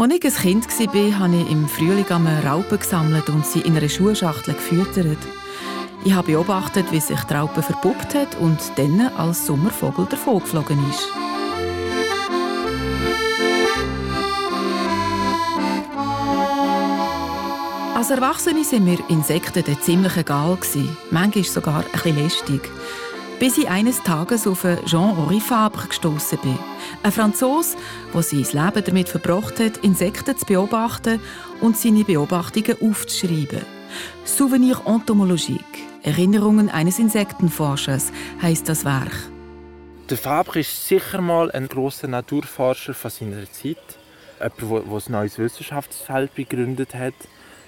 Als ich ein Kind war, habe ich im Frühling Raupen gesammelt und sie in einer Schuhschachtel gefüttert. Ich habe beobachtet, wie sich die Raupe verpuppt hat und dann als Sommervogel davongeflogen ist. Als Erwachsene sind mir Insekten ziemlich egal. Manchmal sogar ein bisschen lästig. Bis ich eines Tages auf Jean-Henri Fabre gestoßen bin. Ein Franzose, der sein Leben damit verbracht hat, Insekten zu beobachten und seine Beobachtungen aufzuschreiben. Souvenir entomologique, Erinnerungen eines Insektenforschers, heißt das Werk. Der Fabre ist sicher mal ein großer Naturforscher von seiner Zeit. Jemand, der ein neues Wissenschaftsfeld begründet hat.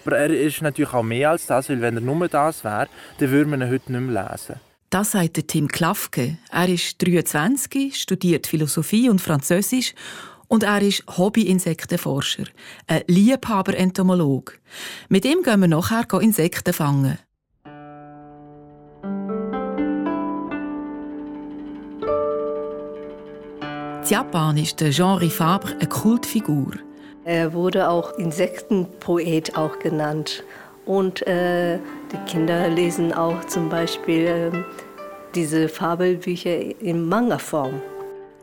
Aber er ist natürlich auch mehr als das, weil wenn er nur das wäre, dann würde man ihn heute nicht mehr lesen. Das sagt Tim Klafke. Er ist 23, studiert Philosophie und Französisch und er ist Hobby-Insektenforscher, ein Liebhaber-Entomolog. Mit ihm gehen wir nachher Insekten fangen. In Japan ist Jean Fabre eine Kultfigur. Er wurde auch Insektenpoet auch genannt. Und äh, die Kinder lesen auch zum Beispiel äh, diese Fabelbücher in Manga-Form.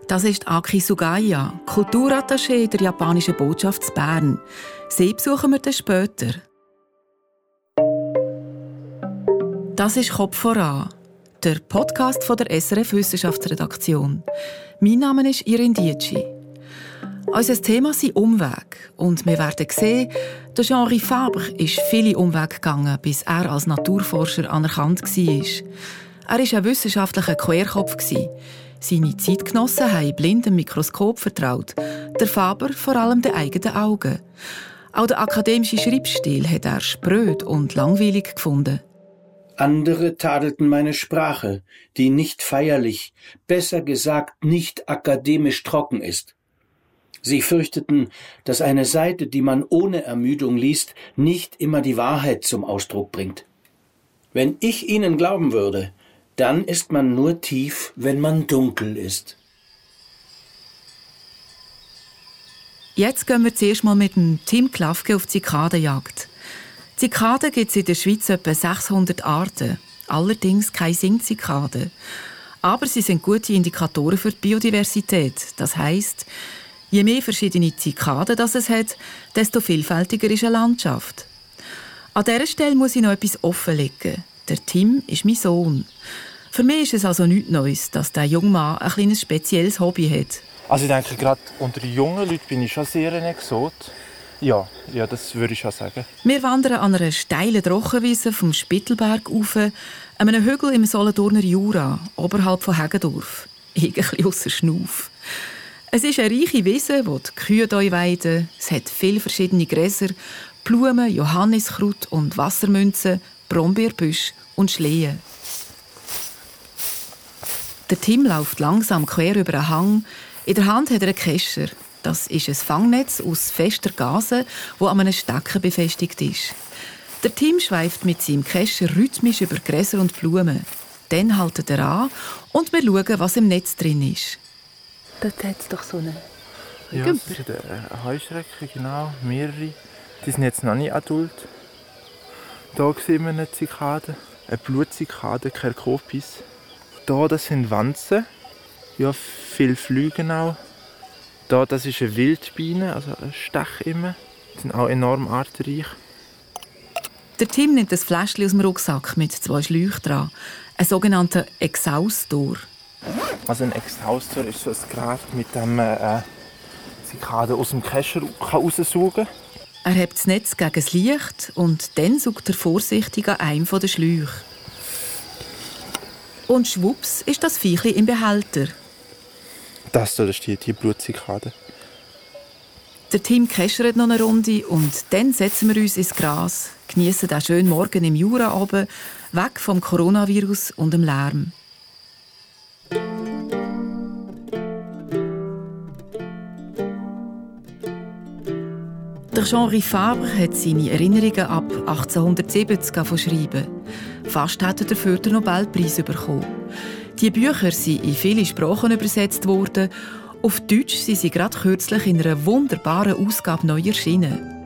Das ist Aki Sugaya, Kulturattaché der japanischen Botschaft in Bern. Sie besuchen wir dann später. Das ist Kopf voran, der Podcast von der SRF Wissenschaftsredaktion. Mein Name ist Irin Dietschi. Unser Thema sind Umweg. Und wir werden sehen, der Henri Fabre ist viele Umwege gegangen, bis er als Naturforscher anerkannt war. Er war ein wissenschaftlicher Querkopf. Seine Zeitgenossen haben blindem Mikroskop vertraut, der Faber vor allem den eigenen Augen. Auch der akademische Schreibstil hat er spröd und langweilig gefunden. Andere tadelten meine Sprache, die nicht feierlich, besser gesagt nicht akademisch trocken ist. Sie fürchteten, dass eine Seite, die man ohne Ermüdung liest, nicht immer die Wahrheit zum Ausdruck bringt. Wenn ich Ihnen glauben würde, dann ist man nur tief, wenn man dunkel ist. Jetzt gehen wir zuerst mal mit dem Tim Klafke auf Zikadenjagd. Zikaden gibt es in der Schweiz etwa 600 Arten, allerdings keine Singzikaden. Aber sie sind gute Indikatoren für die Biodiversität. Das heißt, Je mehr verschiedene Zikaden das es hat, desto vielfältiger ist eine Landschaft. An dieser Stelle muss ich noch etwas offenlegen. Der Tim ist mein Sohn. Für mich ist es also nichts Neues, dass der junge Mann ein kleines spezielles Hobby hat. Also ich denke, gerade unter den jungen Leuten bin ich schon sehr ein Exot. Ja, ja, das würde ich schon sagen. Wir wandern an einer steilen Trockenwiese vom Spittelberg auf, an einem Hügel im Solothurner Jura, oberhalb von Heggendorf. Irgendwie ausser Schnuff. Es ist eine reiche Wiese, wo die Kühe weiden. Es hat viele verschiedene Gräser, Blumen, Johanniskraut und Wassermünzen, Brombeerbüsche und Schlehen. Der Tim läuft langsam quer über einen Hang. In der Hand hat er einen Kescher. Das ist ein Fangnetz aus fester Gase, wo an einem Stecken befestigt ist. Der Tim schweift mit seinem Kescher rhythmisch über Gräser und Blumen. Dann haltet er an und wir schauen, was im Netz drin ist. Dort hat es doch so eine ja, Gümper. das ist eine Heuschrecke, genau, mehrere. Die sind jetzt noch nicht adult. Hier sehen wir eine Zikade, eine Blutzikade, Kerkopis. Hier, das sind Wanzen, ja, viel Flüge auch. Hier, das ist eine Wildbiene, also ein Stech immer. Die sind auch enorm artenreich. Der Tim nimmt ein Fläschchen aus dem Rucksack mit zwei Schläuchen dran. Ein sogenannter Exhaustor. Also ein Exhaustor ist so ein Gerät, mit dem man äh, Zikade aus dem Kescher raussaugen Er hebt das Netz gegen das Licht und dann sucht er vorsichtig an einem der Schläuche. Und schwupps ist das Viechli im Behälter. Das hier steht die Blutzikade. Der Team keschert noch eine Runde und dann setzen wir uns ins Gras, genießen den schönen Morgen im Jura oben, weg vom Coronavirus und dem Lärm. Der Jean Fabre hat seine Erinnerungen ab 1870 schreiben. Fast hat er dafür den Nobelpreis bekommen. Die Bücher sind in viele Sprachen übersetzt worden Auf Deutsch sind sie gerade kürzlich in einer wunderbaren Ausgabe neu erschienen.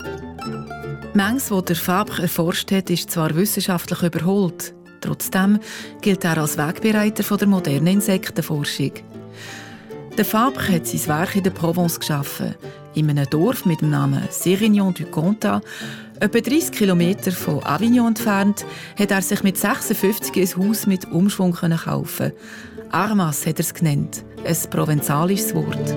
Mengs, wo der Fabre erforscht hat, ist zwar wissenschaftlich überholt. Trotzdem gilt er als Wegbereiter der modernen Insektenforschung. Der Fabre hat sein Werk in der Provence geschaffen, in einem Dorf mit dem Namen Sérignan du Comtat. Etwa 30 Kilometer von Avignon entfernt hat er sich mit 56 ein Haus mit Umschwung kaufen. Armas hat er es genannt, ein provenzalisches Wort.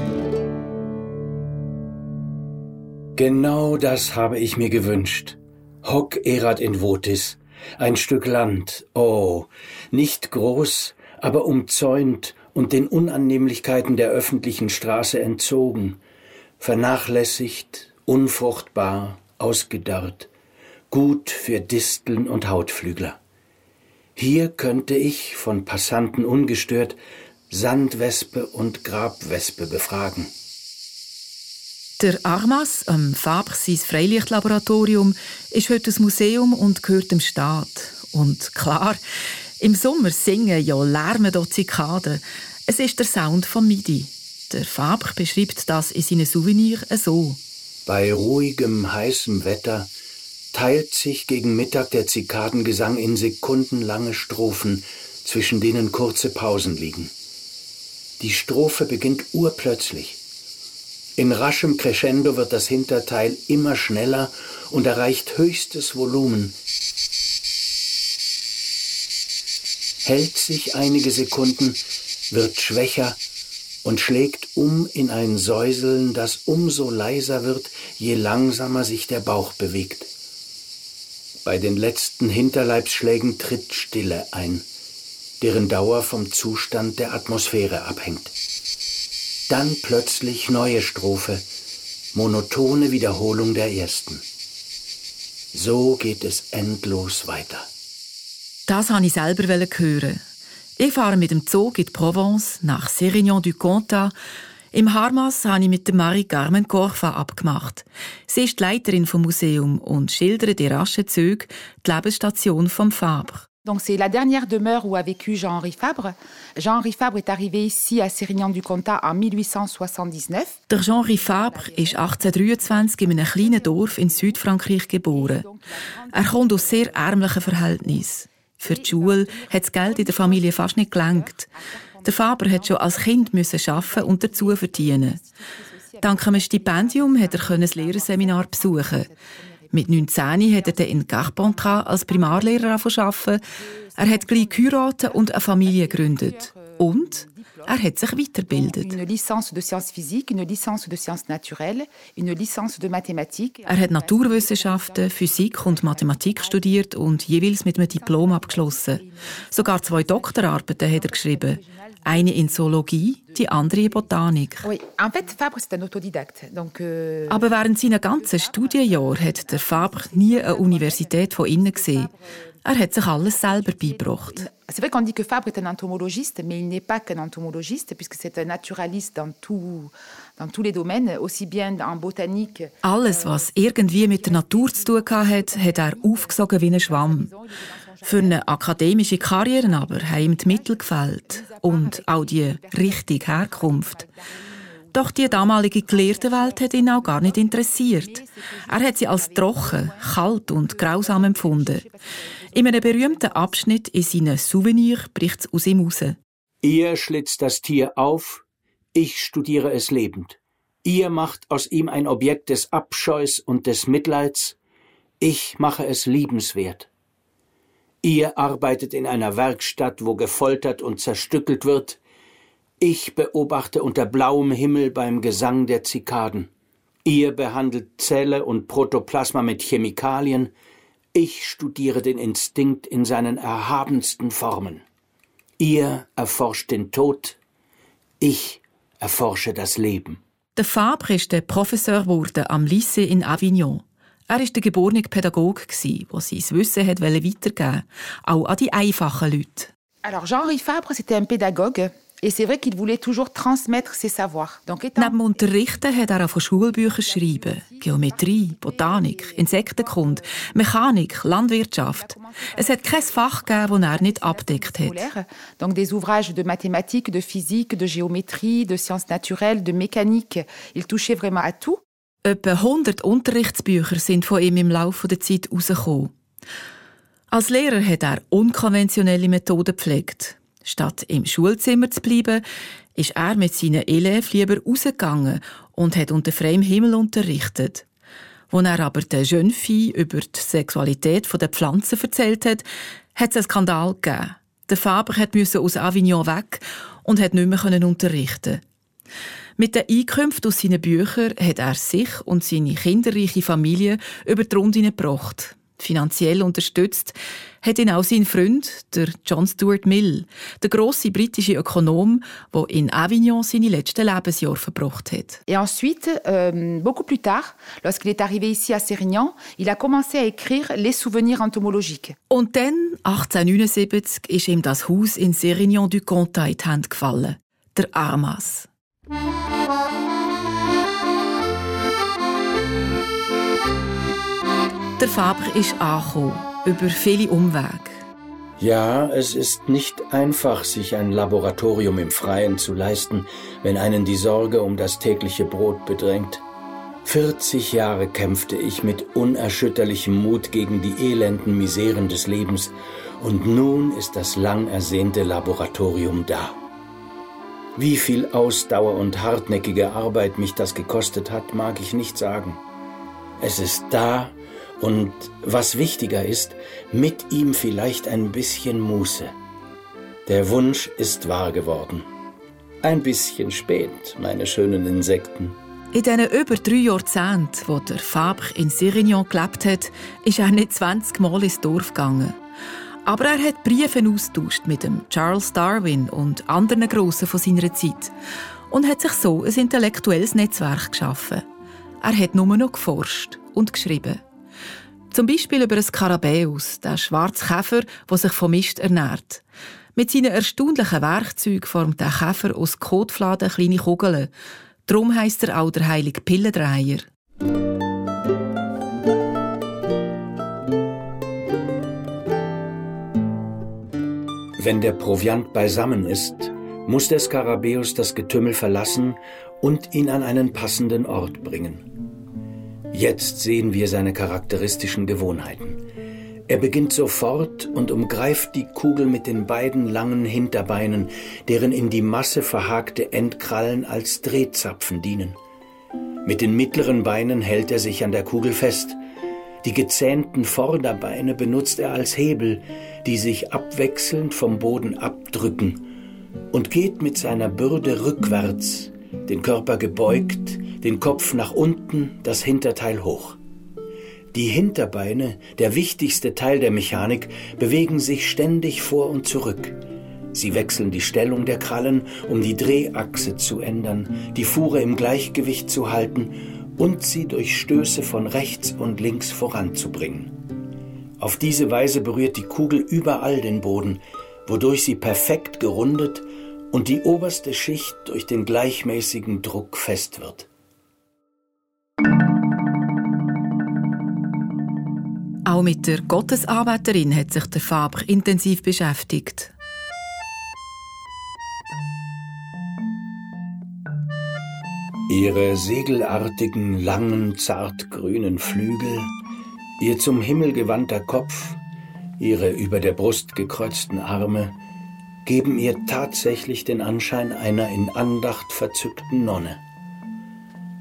Genau das habe ich mir gewünscht. Hoc erat in votis. Ein Stück Land, oh, nicht groß, aber umzäunt und den Unannehmlichkeiten der öffentlichen Straße entzogen, vernachlässigt, unfruchtbar, ausgedarrt, gut für Disteln und Hautflügler. Hier könnte ich, von Passanten ungestört, Sandwespe und Grabwespe befragen. Der Armas, am Fabre Freilichtlaboratorium, ist heute ein Museum und gehört dem Staat. Und klar, im Sommer singen ja lärmen dort Zikaden. Es ist der Sound von Midi. Der Fabre beschreibt das in seinen Souvenirs so. Bei ruhigem, heißem Wetter teilt sich gegen Mittag der Zikadengesang in sekundenlange Strophen, zwischen denen kurze Pausen liegen. Die Strophe beginnt urplötzlich. In raschem Crescendo wird das Hinterteil immer schneller und erreicht höchstes Volumen. Hält sich einige Sekunden, wird schwächer und schlägt um in ein Säuseln, das umso leiser wird, je langsamer sich der Bauch bewegt. Bei den letzten Hinterleibsschlägen tritt Stille ein, deren Dauer vom Zustand der Atmosphäre abhängt. Dann plötzlich neue Strophe, monotone Wiederholung der ersten. So geht es endlos weiter. Das wollte ich selber hören. Ich fahre mit dem Zug in die Provence nach Sérignan du Comtat. Im Harmas habe ich mit Marie Carmen Corfa abgemacht. Sie ist die Leiterin vom Museum und schildert in raschen Zügen die Lebensstation vom Fabre. Donc c'est la dernière demeure où a vécu Jean-Henri Fabre. Jean-Henri Fabre est arrivé ici à Sérignan-du-Comtat en 1879. Der Jean-Henri Fabre ist 1823 in einem kleinen Dorf in Südfrankreich geboren. Er kommt aus sehr ärmlichen Verhältnissen. Für die Schule hat das Geld in der Familie fast nicht gelangt. Der Faber hat schon als Kind müssen arbeiten und dazu verdienen. Dank einem Stipendium hat er ein Lehrerseminar besuchen. Mit 19 hat er in Carpentras als Primarlehrer arbeiten. Er hat gleich geheiratet und eine Familie gegründet. Und er hat sich weitergebildet. Er hat Naturwissenschaften, Physik und Mathematik studiert und jeweils mit einem Diplom abgeschlossen. Sogar zwei Doktorarbeiten hat er geschrieben. Eine in Zoologie, die andere in Botanik. Euh... Aber während seiner ganzen Studienjahr hat der Fabre nie eine Universität von innen gesehen. Er hat sich alles selber beigebracht. C'est vrai qu'on dit que Fabre est un entomologiste, mais il n'est pas qu'un entomologiste, puisque c'est un naturaliste dans, tout, dans tous les domaines, aussi bien en botanique. Alles, was irgendwie mit der Natur zu tun hat, hat er aufgesogen wie ein Schwamm. Für eine akademische Karriere aber haben ihm die Mittel gefällt und auch die richtige Herkunft. Doch die damalige gelehrte Welt hat ihn auch gar nicht interessiert. Er hat sie als trocken, kalt und grausam empfunden. In einem berühmten Abschnitt in seinen Souvenirs bricht es aus ihm raus. Ihr schlitzt das Tier auf, ich studiere es lebend. Ihr macht aus ihm ein Objekt des Abscheus und des Mitleids, ich mache es liebenswert. Ihr arbeitet in einer Werkstatt, wo gefoltert und zerstückelt wird, ich beobachte unter blauem Himmel beim Gesang der Zikaden. Ihr behandelt Zelle und Protoplasma mit Chemikalien, ich studiere den Instinkt in seinen erhabensten Formen. Ihr erforscht den Tod, ich erforsche das Leben. Der Fabre ist der Professor wurde am Lycée in Avignon. Er war der geborene Pädagoge, der sein Wissen weitergeben wollte, auch an die einfachen Leute. Alors Jean-Henri Fabre, c'était un pédagogue Neben Unterrichten hat er auch von Schulbüchern schreiben. Geometrie, Botanik, Insektenkunde, Mechanik, Landwirtschaft. Es hat kein Fach gegeben, das er nicht abdeckt hat. Donc des ouvrages de mathématiques, de physique, de géométrie, de sciences naturelles, de mécanique. Il touchait vraiment à tout. Etwa 100 Unterrichtsbücher sind von ihm im Laufe der Zeit herausgekommen. Als Lehrer hat er unkonventionelle Methoden gepflegt. Statt im Schulzimmer zu bleiben, ist er mit seinen Elèves lieber rausgegangen und hat unter freiem Himmel unterrichtet. Als er aber der Jeune über die Sexualität der Pflanzen erzählt hat, hat es einen Skandal gegeben. Der Faber musste aus Avignon weg und hat nicht mehr unterrichten. Mit den Einkünften aus seinen Büchern hat er sich und seine kinderreiche Familie über die Runde gebracht. Finanziell unterstützt hat ihn auch sein Freund, der John Stuart Mill, der grosse britische Ökonom, der in Avignon seine letzten Lebensjahre verbracht hat. Et ensuite, euh, beaucoup plus tard, lorsqu'il est arrivé ici à Sérignan, il a commencé à écrire les souvenirs entomologiques. Und dann, 1879, ist ihm das Haus in Sérignan du Comtat in die Hände gefallen, der Armas. Der Faber ist angekommen, über viele Umwege. Ja, es ist nicht einfach, sich ein Laboratorium im Freien zu leisten, wenn einen die Sorge um das tägliche Brot bedrängt. 40 Jahre kämpfte ich mit unerschütterlichem Mut gegen die elenden Miseren des Lebens und nun ist das lang ersehnte Laboratorium da. Wie viel Ausdauer und hartnäckige Arbeit mich das gekostet hat, mag ich nicht sagen. Es ist da und was wichtiger ist, mit ihm vielleicht ein bisschen Muße. Der Wunsch ist wahr geworden. Ein bisschen spät, meine schönen Insekten. In diesen über drei Jahrzehnten, wo der Fabre in Sirignon gelebt hat, ist er nicht 20 Mal ins Dorf gegangen. Aber er hat Briefe austauscht mit dem Charles Darwin und anderen Grossen von seiner Zeit und hat sich so ein intellektuelles Netzwerk geschaffen. Er hat nur noch geforscht und geschrieben. Zum Beispiel über einen Skarabäus, den schwarzen Käfer, der sich vom Mist ernährt. Mit seinen erstaunlichen Werkzeugen formt der Käfer aus Kotfladen kleine Kugeln. Darum heisst er auch der heilige Pillendreier. Wenn der Proviant beisammen ist, muss der Skarabäus das Getümmel verlassen und ihn an einen passenden Ort bringen. Jetzt sehen wir seine charakteristischen Gewohnheiten. Er beginnt sofort und umgreift die Kugel mit den beiden langen Hinterbeinen, deren in die Masse verhakte Endkrallen als Drehzapfen dienen. Mit den mittleren Beinen hält er sich an der Kugel fest. Die gezähnten Vorderbeine benutzt er als Hebel, die sich abwechselnd vom Boden abdrücken, und geht mit seiner Bürde rückwärts, den Körper gebeugt, den Kopf nach unten, das Hinterteil hoch. Die Hinterbeine, der wichtigste Teil der Mechanik, bewegen sich ständig vor und zurück. Sie wechseln die Stellung der Krallen, um die Drehachse zu ändern, die Fuhre im Gleichgewicht zu halten und sie durch Stöße von rechts und links voranzubringen. Auf diese Weise berührt die Kugel überall den Boden, wodurch sie perfekt gerundet und die oberste Schicht durch den gleichmäßigen Druck fest wird. Auch mit der Gottesanbeterin hat sich der Faber intensiv beschäftigt. Ihre segelartigen, langen, zartgrünen Flügel, ihr zum Himmel gewandter Kopf, ihre über der Brust gekreuzten Arme geben ihr tatsächlich den Anschein einer in Andacht verzückten Nonne.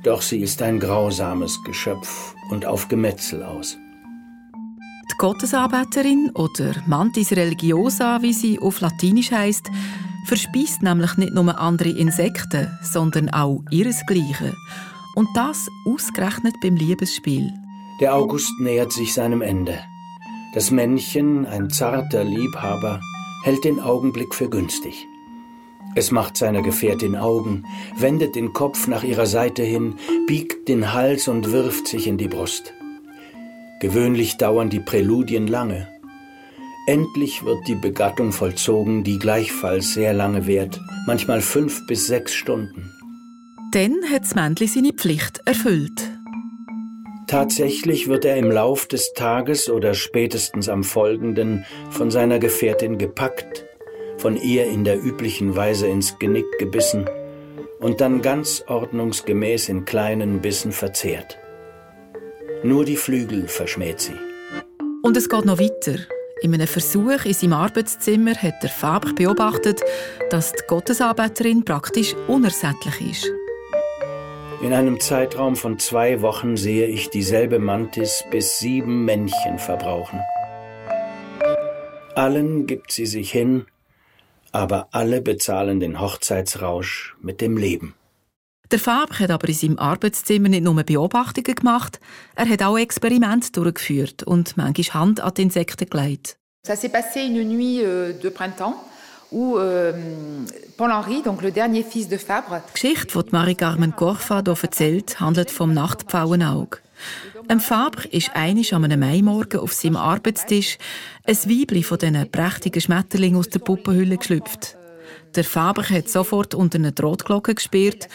Doch sie ist ein grausames Geschöpf und auf Gemetzel aus. Die Gottesanbeterin oder Mantis religiosa, wie sie auf Latinisch heißt, verspeist nämlich nicht nur andere Insekten, sondern auch ihresgleichen. Und das ausgerechnet beim Liebesspiel. Der August nähert sich seinem Ende. Das Männchen, ein zarter Liebhaber, hält den Augenblick für günstig. Es macht seiner Gefährtin Augen, wendet den Kopf nach ihrer Seite hin, biegt den Hals und wirft sich in die Brust. Gewöhnlich dauern die Präludien lange. Endlich wird die Begattung vollzogen, die gleichfalls sehr lange währt, manchmal fünf bis sechs Stunden. Dann hat das Männchen seine Pflicht erfüllt. Tatsächlich wird er im Lauf des Tages oder spätestens am folgenden von seiner Gefährtin gepackt, von ihr in der üblichen Weise ins Genick gebissen und dann ganz ordnungsgemäß in kleinen Bissen verzehrt. Nur die Flügel verschmäht sie. Und es geht noch weiter. In einem Versuch in seinem Arbeitszimmer hat der Faber beobachtet, dass die Gottesanbeterin praktisch unersättlich ist. In einem Zeitraum von zwei Wochen sehe ich dieselbe Mantis bis sieben Männchen verbrauchen. Allen gibt sie sich hin, aber alle bezahlen den Hochzeitsrausch mit dem Leben. Der Faber hat aber in seinem Arbeitszimmer nicht nur Beobachtungen gemacht, er hat auch Experimente durchgeführt und manchmal Hand an die Insekten gelegt. Ça s'est passé une nuit euh, de printemps où euh, Paul-Henri, donc le dernier fils de Fabre. Die Geschichte, die Marie-Carmen Corfa hier erzählt, handelt vom Nachtpfauenauge. Ein Faber ist einisch an einem Maimorgen auf seinem Arbeitstisch ein Weibli von diesen prächtigen Schmetterlingen aus der Puppenhülle geschlüpft. Der Faber hat sofort unter eine Drahtglocke gespielt.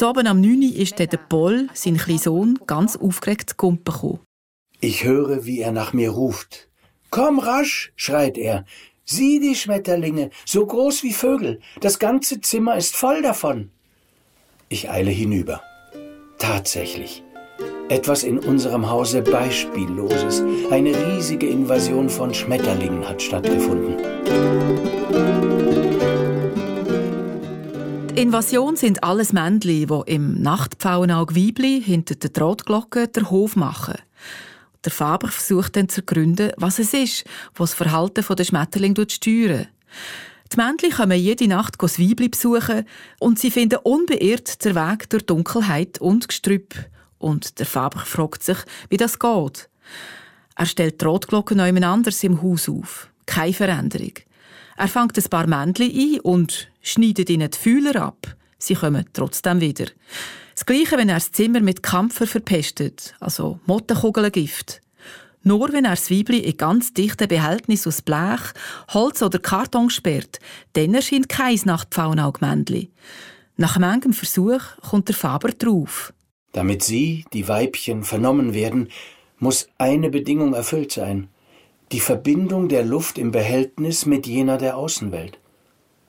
Zu oben am 9 Uhr ist der Paul, sein kleiner Sohn, ganz aufgeregt zu Kumpen gekommen. Ich höre, wie er nach mir ruft. Komm rasch, schreit er. Sieh die Schmetterlinge, so groß wie Vögel. Das ganze Zimmer ist voll davon. Ich eile hinüber. Tatsächlich. Etwas in unserem Hause Beispielloses. Eine riesige Invasion von Schmetterlingen hat stattgefunden. Die Invasion sind alles Männchen, die im Nachtpfauenauge Weibli hinter der Drahtglocke den Hof machen. Der Faber versucht dann zu ergründen, was es ist, was das Verhalten der Schmetterling steuert. Die Männchen kommen jede Nacht das Weibli besuchen und sie finden unbeirrt den Weg durch Dunkelheit und Gestrüpp. Und der Faber fragt sich, wie das geht. Er stellt die Rotglocken noch anders im Haus auf. Keine Veränderung. Er fängt ein paar Männchen ein und schneidet ihnen die Fühler ab. Sie kommen trotzdem wieder. Das Gleiche, wenn er das Zimmer mit Kampfer verpestet, also Mottenkugelgift. Nur wenn er das Weibli in ganz dichten Behältnis aus Blech, Holz oder Karton sperrt, dann erscheint kein Nachtpfauenaugmännchen. Nach manchem Versuch kommt der Faber drauf. Damit sie, die Weibchen, vernommen werden, muss eine Bedingung erfüllt sein. Die Verbindung der Luft im Behältnis mit jener der Außenwelt.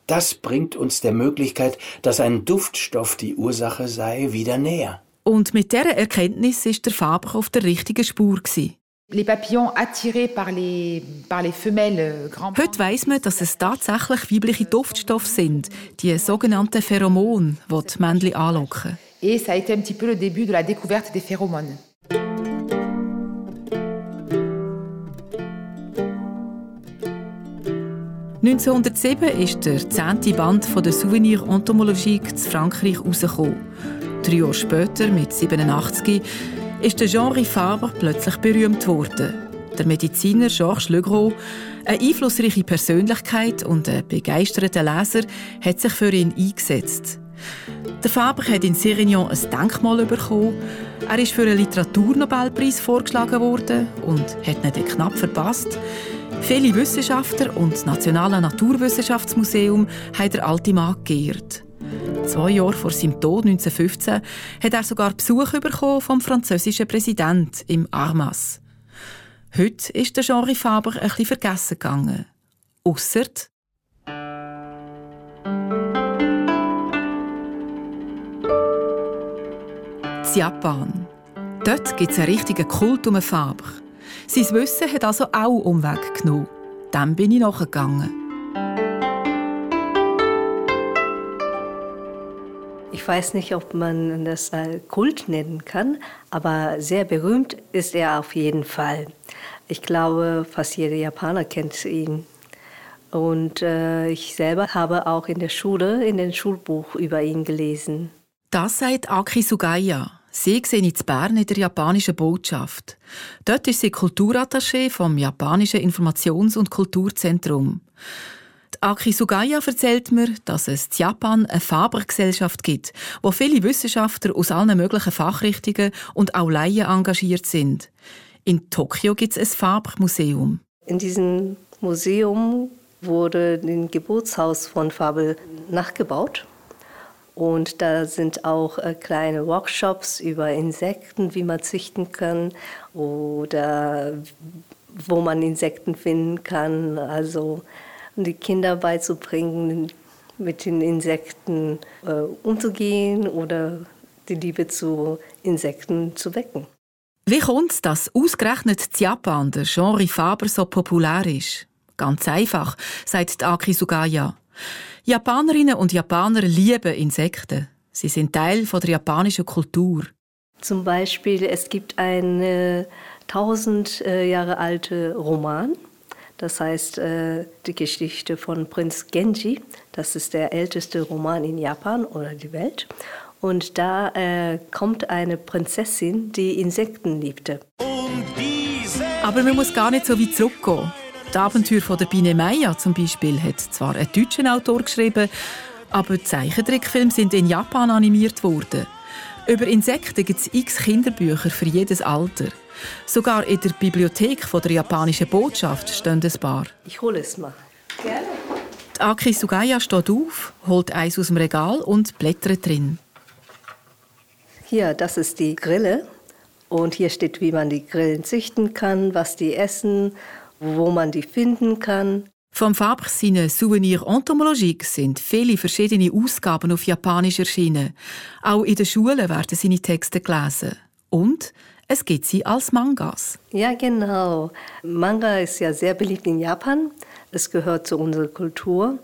Das bringt uns der Möglichkeit, dass ein Duftstoff die Ursache sei, wieder näher. Und mit dieser Erkenntnis ist der Faber auf der richtigen Spur. Gewesen. Les papillons attirés par les, par les femelles grand Heute weiss man, dass es tatsächlich weibliche Duftstoffe sind, die sogenannten Pheromone, die die Männchen anlocken. Et ça a été un petit peu le début de la découverte des phéromones. «1907 ist der zehnte Band von der Souvenir Entomologique zu Frankreich herausgekommen. Drei Jahre später, mit 87, ist der Jean Faber plötzlich berühmt worden. Der Mediziner Georges Legros, eine einflussreiche Persönlichkeit und ein begeisterter Leser, hat sich für ihn eingesetzt. Der Faber hat in Sérignan ein Denkmal bekommen. Er ist für einen Literaturnobelpreis vorgeschlagen worden und hat ihn knapp verpasst. Viele Wissenschaftler und das Nationale Naturwissenschaftsmuseum haben den alten Mann geehrt. Zwei Jahre vor seinem Tod, 1915, hat er sogar Besuch bekommen vom französischen Präsidenten im Armas. Heute ist der Jean Faber ein bisschen vergessen gegangen. Ausser Japan. Dort gibt es einen richtigen Kult um Faber. Sein Wissen hat also auch Umweg genommen. Dem bin ich nachgegangen. Ich weiß nicht, ob man das Kult nennen kann, aber sehr berühmt ist er auf jeden Fall. Ich glaube, fast jeder Japaner kennt ihn. Und äh, ich selber habe auch in der Schule, in dem Schulbuch über ihn gelesen. Das sagt Aki Sugaya. Sie sehe in Bern in der japanischen Botschaft. Dort ist sie Kulturattaché vom japanischen Informations- und Kulturzentrum. Aki Sugaya erzählt mir, dass es in Japan eine Fabergesellschaft gibt, wo viele Wissenschaftler aus allen möglichen Fachrichtungen und auch Laien engagiert sind. In Tokio gibt es ein Fabermuseum. In diesem Museum wurde ein Geburtshaus von Fabel nachgebaut. Und da sind auch äh, kleine Workshops über Insekten, wie man züchten kann oder wo man Insekten finden kann. Also die Kinder beizubringen, mit den Insekten äh, umzugehen oder die Liebe zu Insekten zu wecken. Wie kommt es, dass ausgerechnet in Japan der Genre Faber so populär ist? Ganz einfach, sagt Aki Sugaya. Japanerinnen und Japaner lieben Insekten. Sie sind Teil der japanischen Kultur. Zum Beispiel, es gibt einen tausend äh, Jahre alte Roman. Das heißt, äh, die Geschichte von Prinz Genji. Das ist der älteste Roman in Japan oder die Welt. Und da äh, kommt eine Prinzessin, die Insekten liebte. Aber man muss gar nicht so weit zurückgehen. Die Abenteuer von der Biene Meier zum Beispiel hat zwar ein deutscher Autor geschrieben, aber die Zeichentrickfilme sind in Japan animiert worden. Über Insekten gibt es x Kinderbücher für jedes Alter. Sogar in der Bibliothek von der japanischen Botschaft stehen ein paar. Ich hole es mal. Gerne. Die Aki Sugaya steht auf, holt eins aus dem Regal und blättert drin. Hier, das ist die Grille. Und hier steht, wie man die Grillen züchten kann, was die essen, wo man die finden kann. Vom Fabre seine Souvenir Entomologique sind viele verschiedene Ausgaben auf Japanisch erschienen. Auch in den Schulen werden seine Texte gelesen. Und es gibt sie als Mangas. Ja, genau. Manga ist ja sehr beliebt in Japan. Es gehört zu unserer Kultur.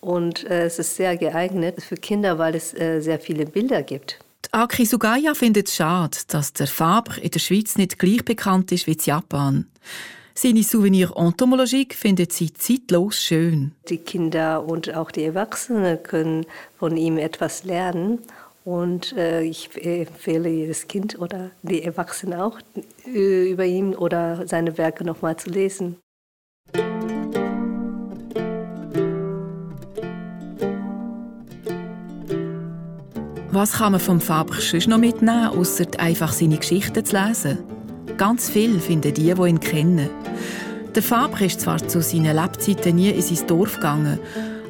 Und äh, es ist sehr geeignet für Kinder, weil es äh, sehr viele Bilder gibt. Aki Sugaya findet es schade, dass der Faber in der Schweiz nicht gleich bekannt ist wie in Japan. Seine Souvenir Entomologique findet sie zeitlos schön. Die Kinder und auch die Erwachsenen können von ihm etwas lernen. Und äh, ich empfehle jedes Kind oder die Erwachsenen auch, äh, über ihn oder seine Werke nochmal zu lesen. Was kann man vom Faber sonst noch mitnehmen, außer einfach seine Geschichten zu lesen? Ganz viel finden die, die ihn kennen. Der Faber ist zwar zu seinen Lebzeiten nie in sein Dorf gegangen,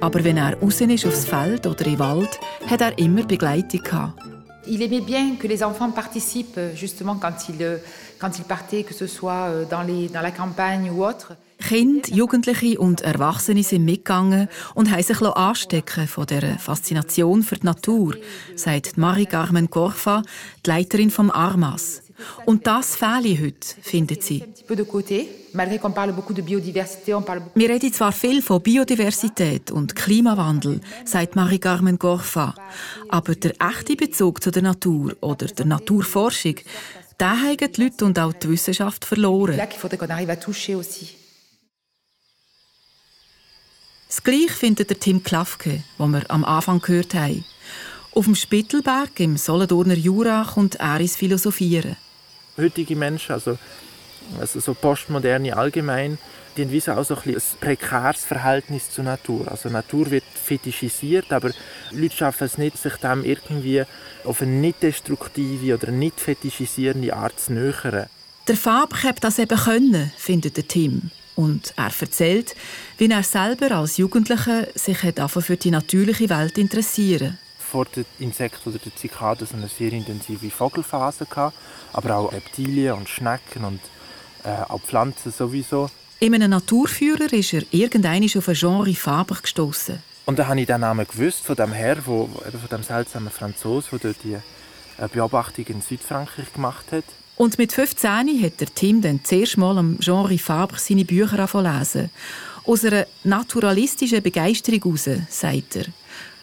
aber wenn er raus ist aufs Feld oder im Wald, hat er immer Begleitung gehabt. Il aimait bien que les enfants participent justement quand il, quand il partait, que ce soit euh, dans, les, dans la campagne ou autre. Kinder, Jugendliche und Erwachsene sind mitgegangen und haben sich anstecken von der Faszination für die Natur, sagt Marie-Carmen Corfa, die Leiterin vom Armas. Und das fehle heute, findet sie. Wir reden zwar viel von Biodiversität und Klimawandel, sagt Marie-Carmen Corfa, aber der echte Bezug zu der Natur oder der Naturforschung, den haben die Leute und auch die Wissenschaft verloren. Das Gleiche findet der Tim Klafke, den wir am Anfang gehört haben. Auf dem Spittelberg im Solothurner Jura kommt er ins Philosophieren. Heutige Menschen, also, also so Postmoderne allgemein, die haben wie so auch so ein, ein prekäres Verhältnis zur Natur. Also Natur wird fetischisiert, aber Leute schaffen es nicht, sich dem irgendwie auf eine nicht destruktive oder nicht fetischisierende Art zu nähern. Der Fab hätte das eben können, findet der Tim. Und er erzählt, wie er selber als Jugendlicher sich für die natürliche Welt interessieren vor den Insekten oder den Zikaden eine sehr intensive Vogelphase gehabt, aber auch Reptilien und Schnecken und äh, auch Pflanzen sowieso. In einem Naturführer ist er irgendwann auf ein Genre Faber gestoßen. Und dann habe ich den Namen gewusst von dem Herr, wo, eben von dem seltsamen Franzosen, der die äh, Beobachtung in Südfrankreich gemacht hat. Und mit 15 hat der Tim dann zuerst mal am Genre Fabre seine Bücher lesen. Aus einer naturalistischen Begeisterung heraus, sagt er.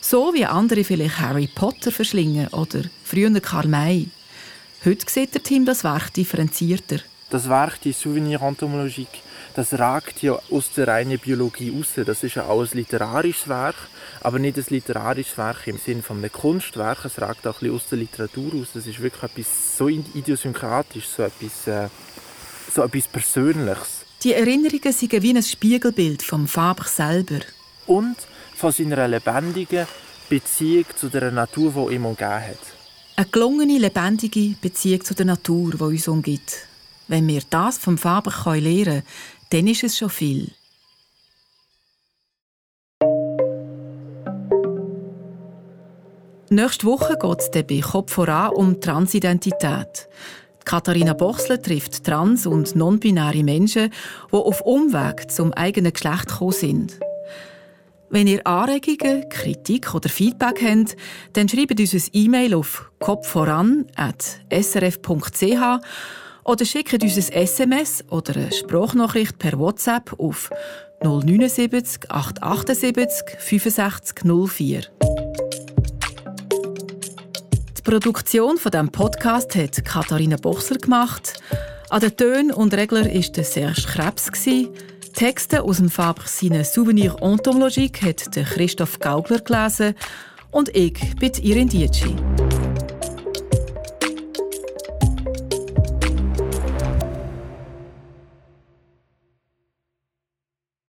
So wie andere vielleicht Harry Potter verschlingen oder früher Karl May. Heute sieht der Tim das Werk differenzierter. Das Werk, die Souvenir Entomologique, das ragt ja aus der reinen Biologie raus. Das ist ja auch ein literarisches Werk, aber nicht ein literarisches Werk im Sinne von einem Kunstwerk. Es ragt auch ein bisschen aus der Literatur raus. Es ist wirklich etwas so idiosynkratisch, so etwas, äh, so etwas Persönliches. Die Erinnerungen sind wie ein Spiegelbild vom Faber selber. Und von seiner lebendigen Beziehung zu der Natur, die ihm umgeben hat. Eine gelungene, lebendige Beziehung zu der Natur, die uns umgibt. Wenn wir das vom Faber lernen können, dann ist es schon viel. Nächste Woche geht es bei Kopf voran um Transidentität. Katharina Bochsler trifft trans- und non-binäre Menschen, die auf Umweg zum eigenen Geschlecht gekommen sind. Wenn ihr Anregungen, Kritik oder Feedback habt, dann schreibt uns ein E-Mail auf kopfvoran.srf.ch oder schickt uns ein SMS oder eine Sprachnachricht per WhatsApp auf 079 878 65 04. Die Produktion von dem Podcast hat Katharina Bochsler gemacht. An den Tönen und Reglern war Serge Krebs. Texte aus dem Fabre seine Souvenir Entomologique hat Christoph Gaugler gelesen und ich bin Irin Dietschi.